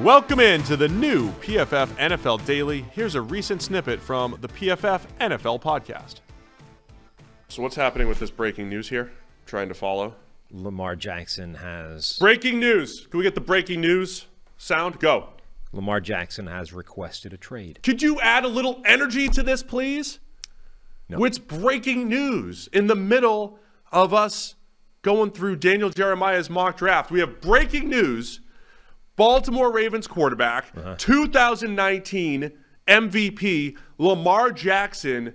Welcome in to the new PFF NFL Daily. Here's a recent snippet from the PFF NFL podcast. So, what's happening with this breaking news here? trying to follow. Lamar Jackson has breaking news. Can we get the breaking news sound? Go. Lamar Jackson has requested a trade. Could you add a little energy to this, please? No. It's breaking news in the middle of us going through Daniel Jeremiah's mock draft. We have breaking news Baltimore Ravens quarterback, uh-huh. 2019 MVP Lamar Jackson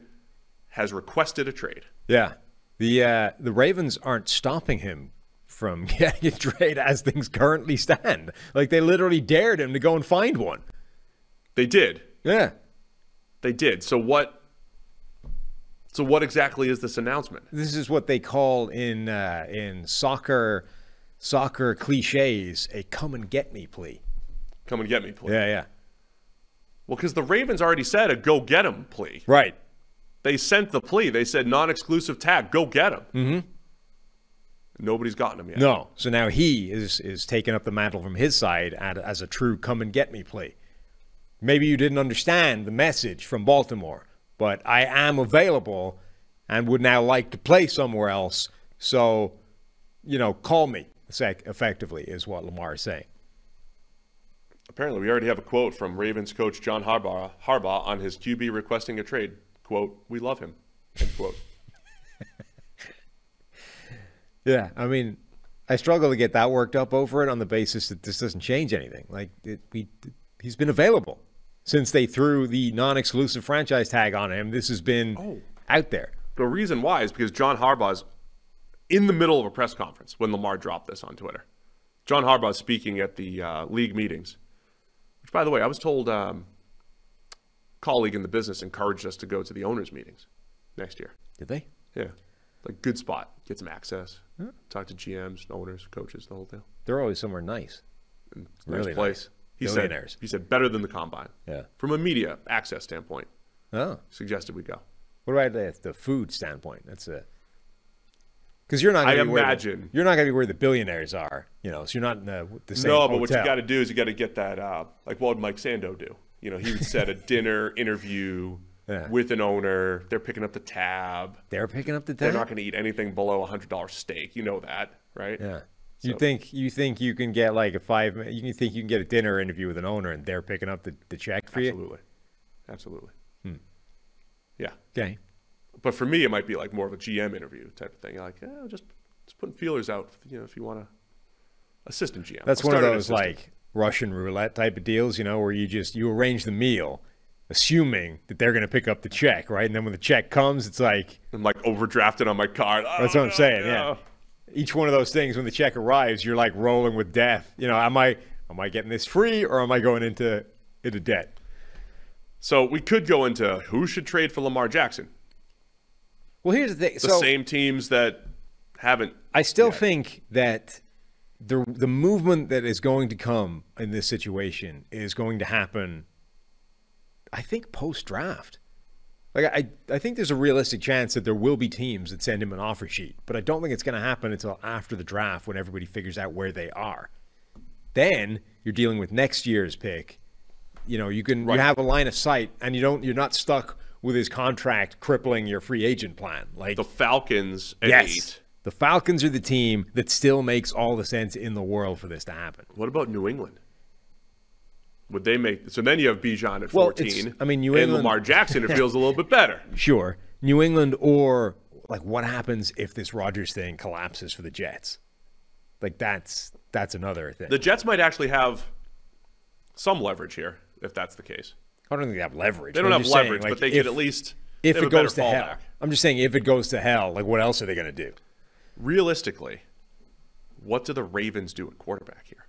has requested a trade. Yeah. The uh, the Ravens aren't stopping him from getting a trade as things currently stand. Like they literally dared him to go and find one. They did. Yeah. They did. So what so what exactly is this announcement? This is what they call in uh, in soccer soccer cliches a come and get me plea. Come and get me plea. Yeah, yeah. Well, because the Ravens already said a go get him plea. Right. They sent the plea. They said non exclusive tag, go get him. Mm-hmm. Nobody's gotten him yet. No. So now he is is taking up the mantle from his side as a true come and get me plea. Maybe you didn't understand the message from Baltimore, but I am available and would now like to play somewhere else. So, you know, call me effectively, is what Lamar is saying. Apparently, we already have a quote from Ravens coach John Harbaugh, Harbaugh on his QB requesting a trade. Quote, we love him. End quote. yeah, I mean, I struggle to get that worked up over it on the basis that this doesn't change anything. Like, it, we, he's been available since they threw the non-exclusive franchise tag on him. This has been oh. out there. The reason why is because John Harbaugh's in the middle of a press conference when Lamar dropped this on Twitter. John Harbaugh speaking at the uh, league meetings, which, by the way, I was told um, colleague in the business encouraged us to go to the owners' meetings next year. Did they? Yeah, like good spot, get some access, huh? talk to GMs, owners, coaches, the whole deal. They're always somewhere nice, really nice place. Nice. He said he said better than the combine. Yeah, from a media access standpoint. Oh, suggested we go. What about the, the food standpoint? That's a because you're not. I imagine the, you're not going to be where the billionaires are. You know, so you're not in the, the same. No, hotel. but what you got to do is you got to get that. Uh, like what would Mike Sando do? You know, he would set a dinner interview yeah. with an owner. They're picking up the tab. They're picking up the tab. They're not going to eat anything below a hundred dollar steak. You know that, right? Yeah. So. You think you think you can get like a five? You can think you can get a dinner interview with an owner, and they're picking up the, the check for Absolutely. you. Absolutely. Absolutely. Hmm. Yeah. Okay. But for me, it might be like more of a GM interview type of thing. Like, yeah, just just putting feelers out. You know, if you want to assistant GM. That's I'll one of those like Russian roulette type of deals, you know, where you just you arrange the meal, assuming that they're going to pick up the check, right? And then when the check comes, it's like I'm like overdrafted on my card. That's what I'm ah, saying. Yeah. Each one of those things, when the check arrives, you're like rolling with death. You know, am I am I getting this free or am I going into into debt? So we could go into who should trade for Lamar Jackson. Well, here's the thing. The so, same teams that haven't. I still yet. think that the the movement that is going to come in this situation is going to happen. I think post draft. Like I, I think there's a realistic chance that there will be teams that send him an offer sheet, but I don't think it's going to happen until after the draft when everybody figures out where they are. Then you're dealing with next year's pick. You know, you can right. you have a line of sight, and you don't you're not stuck with his contract crippling your free agent plan. Like the Falcons at yes. eight. The Falcons are the team that still makes all the sense in the world for this to happen. What about New England? Would they make so? Then you have Bijan at well, fourteen. I mean, New England, and Lamar Jackson. It feels a little bit better. Sure, New England, or like what happens if this Rodgers thing collapses for the Jets? Like that's that's another thing. The Jets might actually have some leverage here if that's the case. I don't think they have leverage. They don't have leverage, saying, like, but they if, could at least if it goes to hell. I'm just saying if it goes to hell, like what else are they going to do? realistically, what do the Ravens do at quarterback here?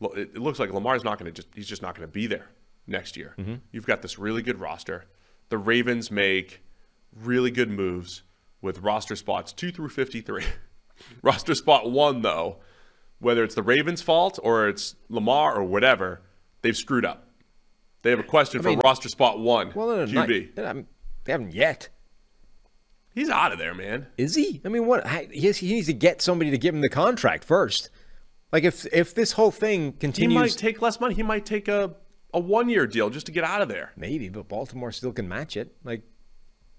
Well, it, it looks like Lamar's not going to just, he's just not going to be there next year. Mm-hmm. You've got this really good roster. The Ravens make really good moves with roster spots two through 53. roster spot one, though, whether it's the Ravens' fault or it's Lamar or whatever, they've screwed up. They have a question for mean- roster spot one, Well, no, no, QB. they haven't- they haven't yet. He's out of there, man. Is he? I mean, what? I- Yes, he needs to get somebody to give him the contract first. Like if if this whole thing continues, He might take less money. He might take a, a one year deal just to get out of there. maybe, but Baltimore still can match it. Like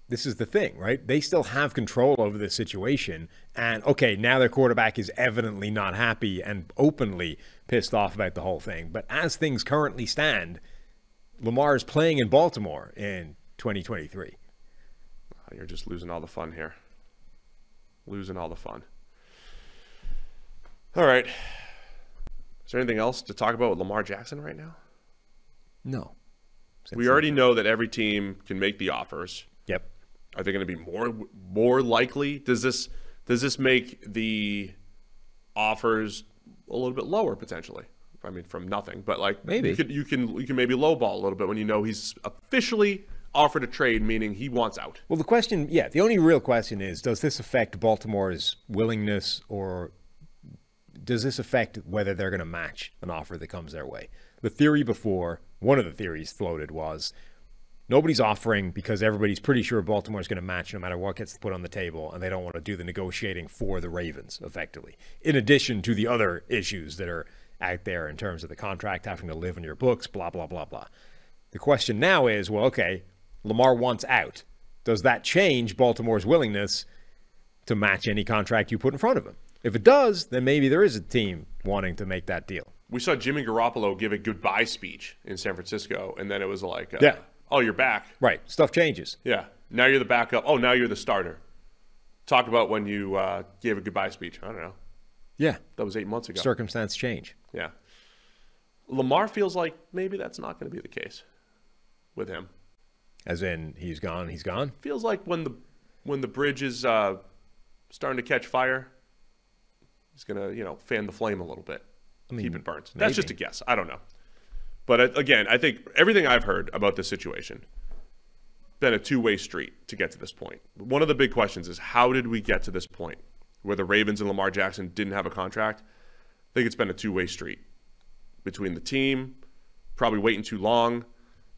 this is the thing, right? They still have control over this situation. And okay, now their quarterback is evidently not happy and openly pissed off about the whole thing. But as things currently stand, Lamar is playing in Baltimore in 2023. Oh, You're just losing all the fun here. Losing all the fun. All right. Is there anything else to talk about with Lamar Jackson right now? No. We already know that every team can make the offers. Yep. Are they going to be more more likely? Does this does this make the offers a little bit lower potentially? I mean, from nothing, but like Maybe. you can you can you can maybe lowball a little bit when you know he's officially offered a trade, meaning he wants out. Well, the question, yeah, the only real question is does this affect Baltimore's willingness or does this affect whether they're going to match an offer that comes their way? The theory before, one of the theories floated was nobody's offering because everybody's pretty sure Baltimore's going to match no matter what gets put on the table, and they don't want to do the negotiating for the Ravens, effectively. In addition to the other issues that are out there in terms of the contract having to live in your books, blah, blah, blah, blah. The question now is well, okay, Lamar wants out. Does that change Baltimore's willingness to match any contract you put in front of him? If it does, then maybe there is a team wanting to make that deal. We saw Jimmy Garoppolo give a goodbye speech in San Francisco, and then it was like, uh, Yeah. oh, you're back. Right. Stuff changes. Yeah. Now you're the backup. Oh, now you're the starter. Talk about when you uh, gave a goodbye speech. I don't know. Yeah. That was eight months ago. Circumstance change. Yeah. Lamar feels like maybe that's not going to be the case with him. As in, he's gone, he's gone. Feels like when the when the bridge is uh, starting to catch fire, he's going to you know fan the flame a little bit, keep it burnt. That's just a guess. I don't know. But uh, again, I think everything I've heard about this situation been a two-way street to get to this point. One of the big questions is how did we get to this point where the Ravens and Lamar Jackson didn't have a contract? I think it's been a two-way street between the team, probably waiting too long,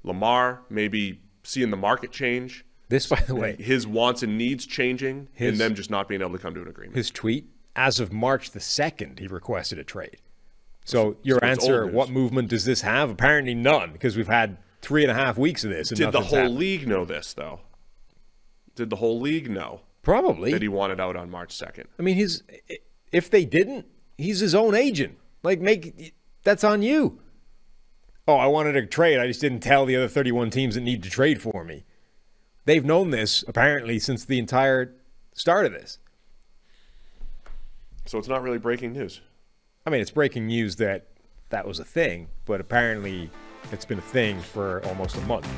Lamar maybe seeing the market change, This, by the way, his wants and needs changing, His- and them just not being able to come to an agreement. his tweet, as of March the 2nd, he requested a trade. So, your so answer, what movement does this have? Apparently none, because we've had three and a half weeks of this. And Did the whole happened. league know this though? Did the whole league know Probably. that he wanted out on March second? I mean, he's if they didn't, he's his own agent. Like, make that's on you. Oh, I wanted a trade. I just didn't tell the other 31 teams that need to trade for me. They've known this apparently since the entire start of this. So it's not really breaking news. I mean, it's breaking news that that was a thing, but apparently it's been a thing for almost a month.